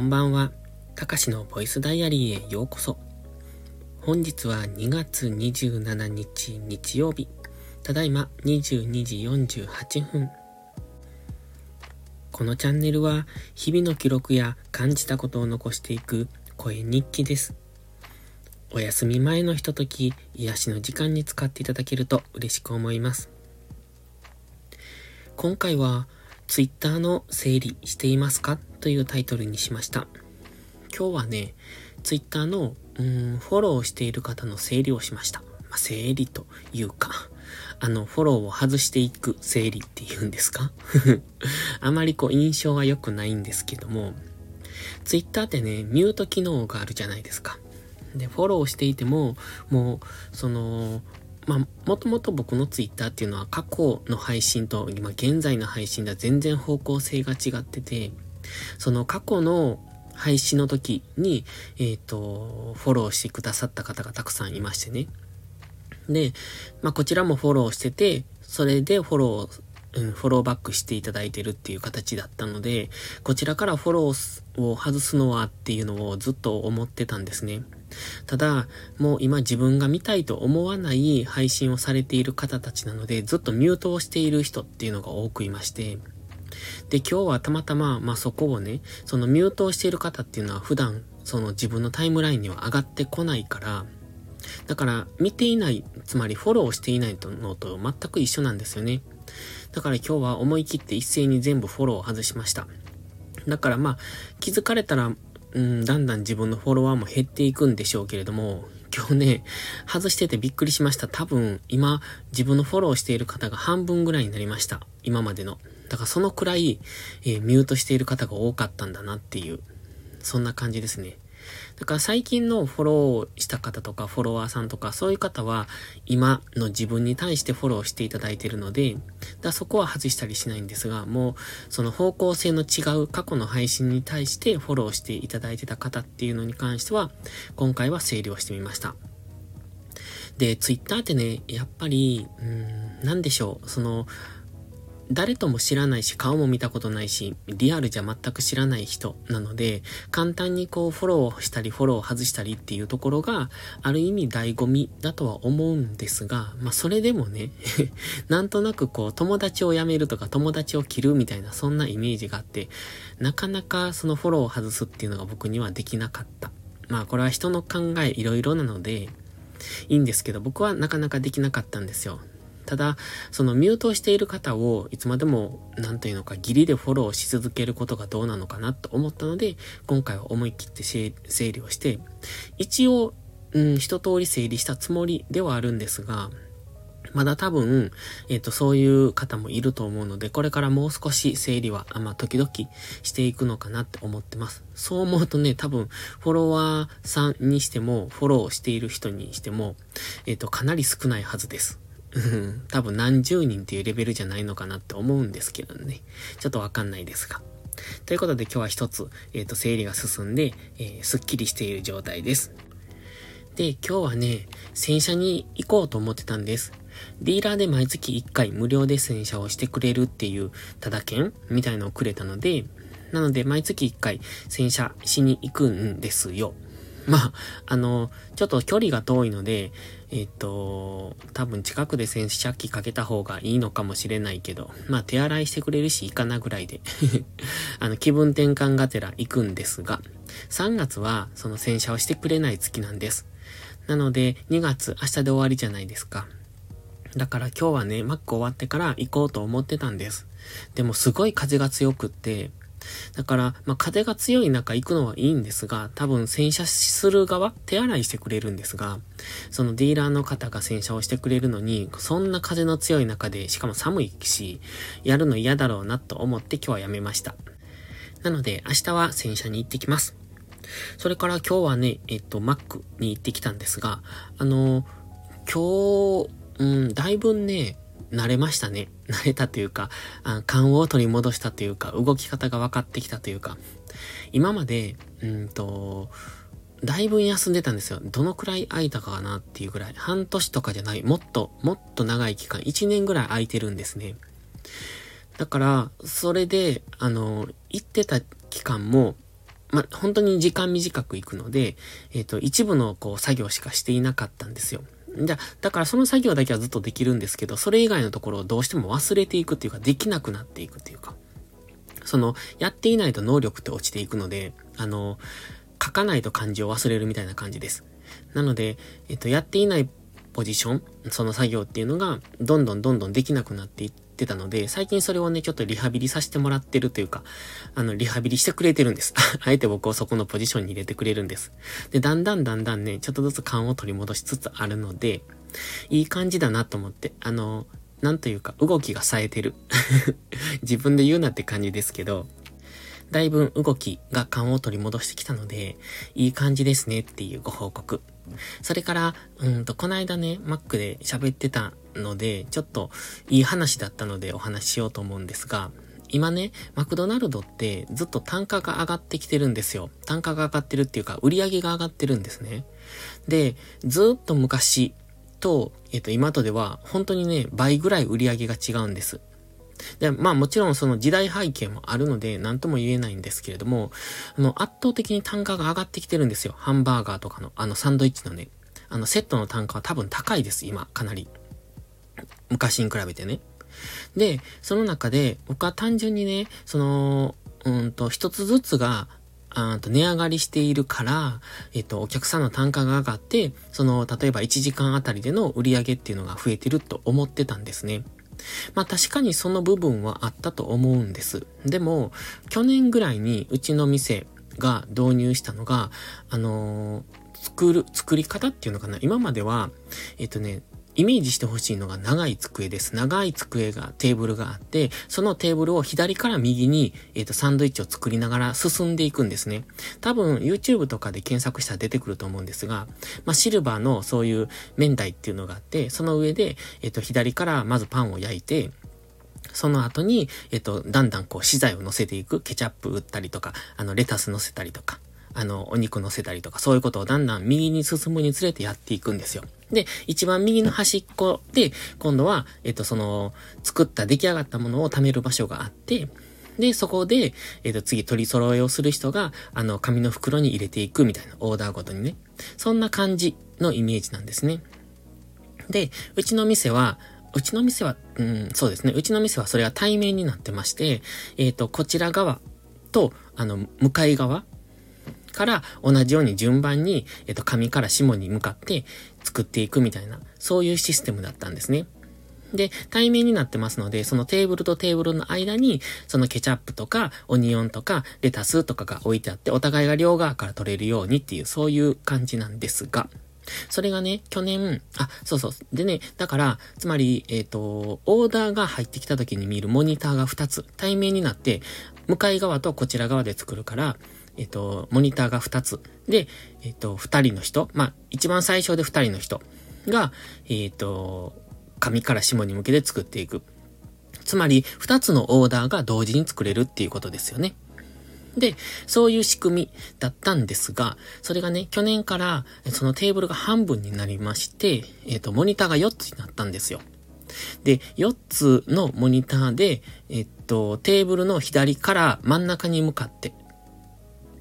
こんばんは。たかしのボイスダイアリーへようこそ。本日は2月27日日曜日。ただいま22時48分。このチャンネルは日々の記録や感じたことを残していく声日記です。お休み前のひととき、癒しの時間に使っていただけると嬉しく思います。今回は Twitter の整理していますか？というタイトルにしました。今日はね、Twitter のうん、フォローしている方の整理をしました。まあ、整理というか、あの、フォローを外していく整理っていうんですか？あまりこう印象が良くないんですけども、Twitter ってね、ミュート機能があるじゃないですか。で、フォローしていても、もう、その、まあ、もともと僕のツイッターっていうのは過去の配信と今現在の配信では全然方向性が違ってて、その過去の配信の時に、えっ、ー、と、フォローしてくださった方がたくさんいましてね。で、まあ、こちらもフォローしてて、それでフォロー、うん、フォローバックしていただいてるっていう形だったので、こちらからフォローを外すのはっていうのをずっと思ってたんですね。ただ、もう今自分が見たいと思わない配信をされている方たちなので、ずっとミュートをしている人っていうのが多くいまして、で、今日はたまたま、まあそこをね、そのミュートをしている方っていうのは普段、その自分のタイムラインには上がってこないから、だから見ていない、つまりフォローしていないのと全く一緒なんですよね。だから今日は思い切って一斉に全部フォローを外しました。だからまあ、気づかれたらうん、だんだん自分のフォロワーも減っていくんでしょうけれども、今日ね、外しててびっくりしました。多分、今、自分のフォローしている方が半分ぐらいになりました。今までの。だからそのくらい、えー、ミュートしている方が多かったんだなっていう、そんな感じですね。だから最近のフォローした方とかフォロワーさんとかそういう方は今の自分に対してフォローしていただいているので、だそこは外したりしないんですが、もうその方向性の違う過去の配信に対してフォローしていただいてた方っていうのに関しては、今回は整理をしてみました。で、ツイッターってね、やっぱり、うん、なんでしょう、その、誰とも知らないし、顔も見たことないし、リアルじゃ全く知らない人なので、簡単にこうフォローしたり、フォロー外したりっていうところが、ある意味醍醐味だとは思うんですが、まあそれでもね なんとなくこう友達を辞めるとか友達を切るみたいなそんなイメージがあって、なかなかそのフォローを外すっていうのが僕にはできなかった。まあこれは人の考えいろいろなので、いいんですけど、僕はなかなかできなかったんですよ。ただ、そのミュートしている方をいつまでも、なんというのか、義理でフォローし続けることがどうなのかなと思ったので、今回は思い切って整理をして、一応、うん、一通り整理したつもりではあるんですが、まだ多分、えっ、ー、と、そういう方もいると思うので、これからもう少し整理は、あまあ、時々していくのかなって思ってます。そう思うとね、多分、フォロワーさんにしても、フォローしている人にしても、えっ、ー、と、かなり少ないはずです。多分何十人っていうレベルじゃないのかなって思うんですけどね。ちょっとわかんないですが。ということで今日は一つ、えっ、ー、と、整理が進んで、えー、すっきりしている状態です。で、今日はね、洗車に行こうと思ってたんです。ディーラーで毎月1回無料で洗車をしてくれるっていうただ券みたいのをくれたので、なので毎月1回洗車しに行くんですよ。まあ、あの、ちょっと距離が遠いので、えっ、と、多分近くで洗車機かけた方がいいのかもしれないけど、まあ手洗いしてくれるしいいかなぐらいで あの、気分転換がてら行くんですが、3月はその洗車をしてくれない月なんです。なので、2月、明日で終わりじゃないですか。だから今日はね、マック終わってから行こうと思ってたんです。でもすごい風が強くって、だから、まあ、風が強い中行くのはいいんですが、多分洗車する側、手洗いしてくれるんですが、そのディーラーの方が洗車をしてくれるのに、そんな風の強い中で、しかも寒いし、やるの嫌だろうなと思って今日はやめました。なので、明日は洗車に行ってきます。それから今日はね、えっと、マックに行ってきたんですが、あの、今日、うん、だいぶね、慣れましたね。慣れたというか、あ勘を取り戻したというか、動き方が分かってきたというか、今まで、うんと、だいぶ休んでたんですよ。どのくらい空いたかなっていうぐらい。半年とかじゃない。もっと、もっと長い期間、1年ぐらい空いてるんですね。だから、それで、あの、行ってた期間も、ま、本当に時間短く行くので、えっ、ー、と、一部のこう作業しかしていなかったんですよ。じゃだからその作業だけはずっとできるんですけど、それ以外のところをどうしても忘れていくっていうか、できなくなっていくっていうか、その、やっていないと能力って落ちていくので、あの、書かないと漢字を忘れるみたいな感じです。なので、えっと、やっていないポジション、その作業っていうのが、どんどんどんどんできなくなっていってたので、最近それをね、ちょっとリハビリさせてもらってるというか、あの、リハビリしてくれてるんです。あえて僕をそこのポジションに入れてくれるんです。で、だんだんだんだんね、ちょっとずつ勘を取り戻しつつあるので、いい感じだなと思って、あの、なんというか、動きが冴えてる。自分で言うなって感じですけど、だいぶ動きが勘を取り戻してきたので、いい感じですねっていうご報告。それから、うんと、この間ね、Mac で喋ってたので、ちょっといい話だったのでお話ししようと思うんですが、今ね、マクドナルドってずっと単価が上がってきてるんですよ。単価が上がってるっていうか、売り上げが上がってるんですね。で、ずっと昔と、えっ、と、今とでは、本当にね、倍ぐらい売り上げが違うんです。で、まあもちろんその時代背景もあるので何とも言えないんですけれども、あの圧倒的に単価が上がってきてるんですよ。ハンバーガーとかの、あのサンドイッチのね、あのセットの単価は多分高いです、今、かなり。昔に比べてね。で、その中で、僕は単純にね、その、うんと、一つずつが、あと値上がりしているから、えっと、お客さんの単価が上がって、その、例えば1時間あたりでの売り上げっていうのが増えてると思ってたんですね。まあ確かにその部分はあったと思うんです。でも、去年ぐらいにうちの店が導入したのが、あのー、作る、作り方っていうのかな今までは、えっとね、イメージしてほしいのが長い机です。長い机が、テーブルがあって、そのテーブルを左から右に、えっ、ー、と、サンドイッチを作りながら進んでいくんですね。多分、YouTube とかで検索したら出てくると思うんですが、まあ、シルバーのそういう麺台っていうのがあって、その上で、えっ、ー、と、左からまずパンを焼いて、その後に、えっ、と、だんだんこう、資材を乗せていく。ケチャップ打ったりとか、あの、レタス乗せたりとか、あの、お肉乗せたりとか、そういうことをだんだん右に進むにつれてやっていくんですよ。で、一番右の端っこで、今度は、えっと、その、作った出来上がったものを貯める場所があって、で、そこで、えっ、と、次取り揃えをする人が、あの、紙の袋に入れていくみたいな、オーダーごとにね。そんな感じのイメージなんですね。で、うちの店は、うちの店は、うん、そうですね。うちの店はそれが対面になってまして、えっ、ー、と、こちら側と、あの、向かい側から同じように順番に、えっと、上から下に向かって作っていくみたいな、そういうシステムだったんですね。で、対面になってますので、そのテーブルとテーブルの間に、そのケチャップとか、オニオンとか、レタスとかが置いてあって、お互いが両側から取れるようにっていう、そういう感じなんですが、それがね、去年、あ、そうそう。でね、だから、つまり、えっ、ー、と、オーダーが入ってきた時に見るモニターが2つ、対面になって、向かい側とこちら側で作るから、えっと、モニターが2つ。で、えっと、2人の人、まあ、一番最初で2人の人が、えっと、上から下に向けて作っていく。つまり、2つのオーダーが同時に作れるっていうことですよね。で、そういう仕組みだったんですが、それがね、去年からそのテーブルが半分になりまして、えっ、と、モニターが4つになったんですよ。で、4つのモニターで、えっと、テーブルの左から真ん中に向かって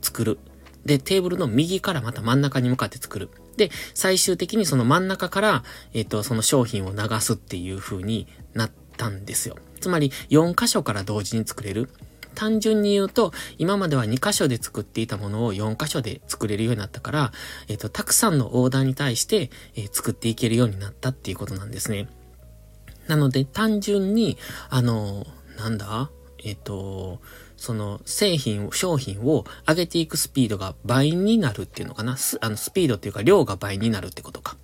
作る。で、テーブルの右からまた真ん中に向かって作る。で、最終的にその真ん中から、えっ、と、その商品を流すっていう風になったんですよ。つまり、4箇所から同時に作れる。単純に言うと、今までは2箇所で作っていたものを4箇所で作れるようになったから、えっ、と、たくさんのオーダーに対して、えー、作っていけるようになったっていうことなんですね。なので、単純に、あの、なんだ？えっ、と、その製品を、商品を上げていくスピードが倍になるっていうのかな。あの、スピードっていうか量が倍になるってことか。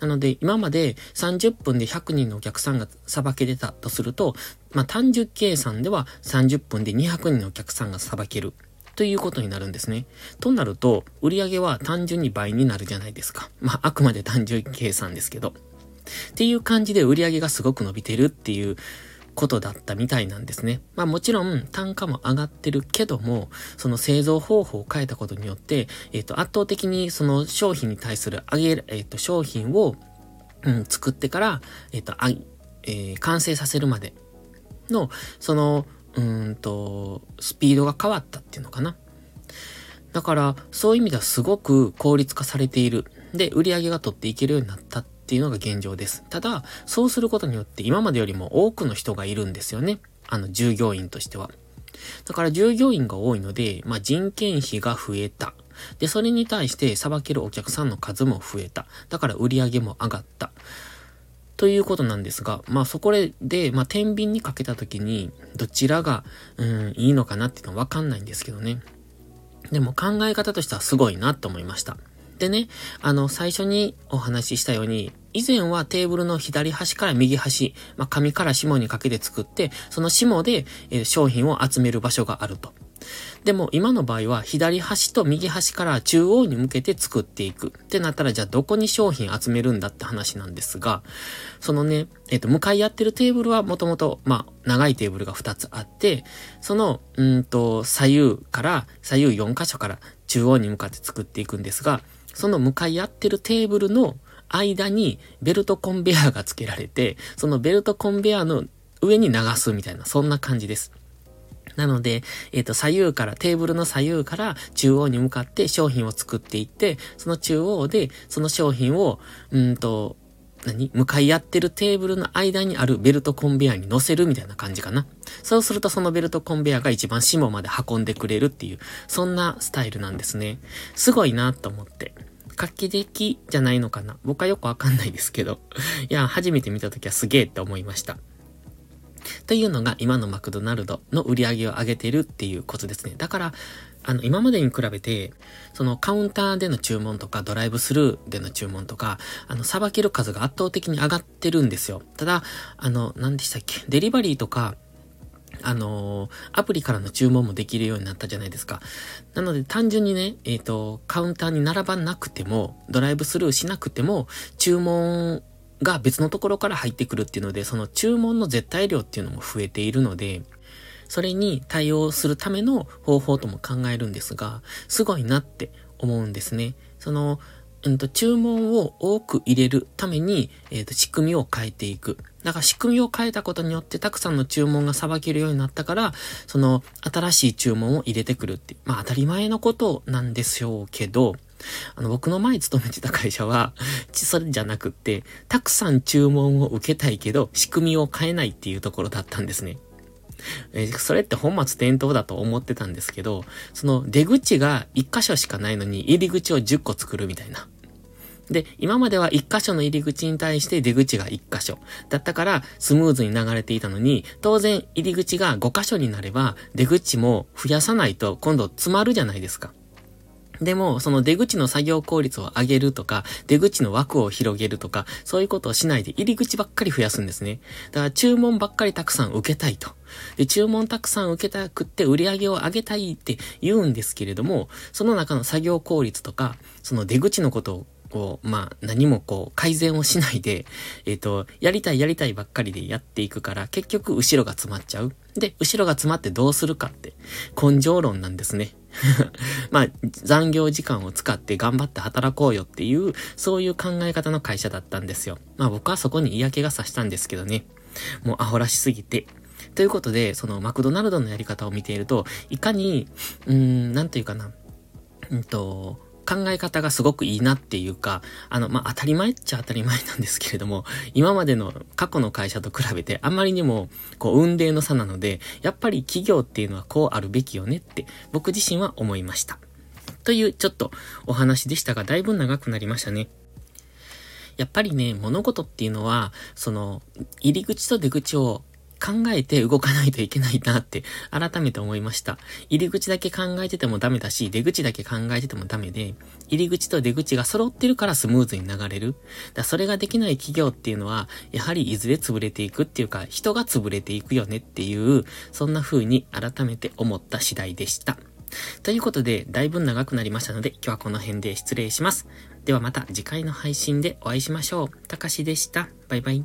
なので、今まで30分で100人のお客さんがさばけてたとすると、まあ、単純計算では30分で200人のお客さんがさばける。ということになるんですね。となると、売り上げは単純に倍になるじゃないですか。まあ、あくまで単純計算ですけど。っていう感じで売り上げがすごく伸びてるっていうことだったみたいなんですね。まあもちろん単価も上がってるけども、その製造方法を変えたことによって、えっ、ー、と圧倒的にその商品に対する上げ、えっ、ー、と商品を、うん、作ってから、えっ、ー、と、あえー、完成させるまでの、その、うんと、スピードが変わったっていうのかな。だから、そういう意味ではすごく効率化されている。で、売り上げが取っていけるようになったっっていうのが現状です。ただ、そうすることによって今までよりも多くの人がいるんですよね。あの、従業員としては。だから従業員が多いので、まあ、人件費が増えた。で、それに対して裁けるお客さんの数も増えた。だから売り上げも上がった。ということなんですが、まあそこで、まあ天秤にかけたときに、どちらが、うん、いいのかなっていうのはわかんないんですけどね。でも考え方としてはすごいなと思いました。でね、あの、最初にお話ししたように、以前はテーブルの左端から右端、まあ、紙から下にかけて作って、その下で、え、商品を集める場所があると。でも今の場合は左端と右端から中央に向けて作っていくってなったらじゃあどこに商品集めるんだって話なんですが、そのね、えっ、と、向かい合ってるテーブルはもともと、まあ、長いテーブルが2つあって、その、うんと、左右から、左右4箇所から中央に向かって作っていくんですが、その向かい合ってるテーブルの間にベルトコンベアが付けられて、そのベルトコンベアの上に流すみたいな、そんな感じです。なので、えっ、ー、と、左右から、テーブルの左右から中央に向かって商品を作っていって、その中央で、その商品を、うんと、何？向かい合ってるテーブルの間にあるベルトコンベアに乗せるみたいな感じかな。そうするとそのベルトコンベアが一番下まで運んでくれるっていう、そんなスタイルなんですね。すごいなと思って。画期的じゃないのかな？僕はよくわかんないですけど。いや、初めて見たときはすげえって思いました。というのが今のマクドナルドの売り上げを上げてるっていうことですね。だから、あの、今までに比べて、そのカウンターでの注文とか、ドライブスルーでの注文とか、あの、さばける数が圧倒的に上がってるんですよ。ただ、あの、何でしたっけ？デリバリーとか、あのー、アプリからの注文もできるようになったじゃないですか。なので単純にね、えっ、ー、と、カウンターに並ばなくても、ドライブスルーしなくても、注文が別のところから入ってくるっていうので、その注文の絶対量っていうのも増えているので、それに対応するための方法とも考えるんですが、すごいなって思うんですね。その、うんと、注文を多く入れるために、えっ、ー、と、仕組みを変えていく。だから仕組みを変えたことによってたくさんの注文がさばけるようになったから、その、新しい注文を入れてくるって、まあ当たり前のことなんでしょうけど、あの、僕の前勤めてた会社は、それじゃなくって、たくさん注文を受けたいけど、仕組みを変えないっていうところだったんですね。えー、それって本末転倒だと思ってたんですけど、その出口が1箇所しかないのに入り口を10個作るみたいな。で、今までは1箇所の入り口に対して出口が1箇所だったからスムーズに流れていたのに、当然入り口が5箇所になれば出口も増やさないと今度詰まるじゃないですか。でも、その出口の作業効率を上げるとか、出口の枠を広げるとか、そういうことをしないで入り口ばっかり増やすんですね。だから注文ばっかりたくさん受けたいと。で、注文たくさん受けたくって売り上げを上げたいって言うんですけれども、その中の作業効率とか、その出口のことをこう、まあ、何もこう、改善をしないで、えっ、ー、と、やりたいやりたいばっかりでやっていくから、結局後ろが詰まっちゃう。で、後ろが詰まってどうするかって、根性論なんですね。まあ、残業時間を使って頑張って働こうよっていう、そういう考え方の会社だったんですよ。まあ僕はそこに嫌気がさしたんですけどね。もうアホらしすぎて。ということで、そのマクドナルドのやり方を見ていると、いかに、うーん、なんというかな、うんと、考え方がすごくいいなっていうか、あの、まあ、当たり前っちゃ当たり前なんですけれども、今までの過去の会社と比べてあまりにも、こう、運命の差なので、やっぱり企業っていうのはこうあるべきよねって、僕自身は思いました。という、ちょっとお話でしたが、だいぶ長くなりましたね。やっぱりね、物事っていうのは、その、入り口と出口を考えて動かないといけないなって改めて思いました。入り口だけ考えててもダメだし、出口だけ考えててもダメで、入り口と出口が揃ってるからスムーズに流れる。だそれができない企業っていうのは、やはりいずれ潰れていくっていうか、人が潰れていくよねっていう、そんな風に改めて思った次第でした。ということで、だいぶ長くなりましたので、今日はこの辺で失礼します。ではまた次回の配信でお会いしましょう。たかしでした。バイバイ。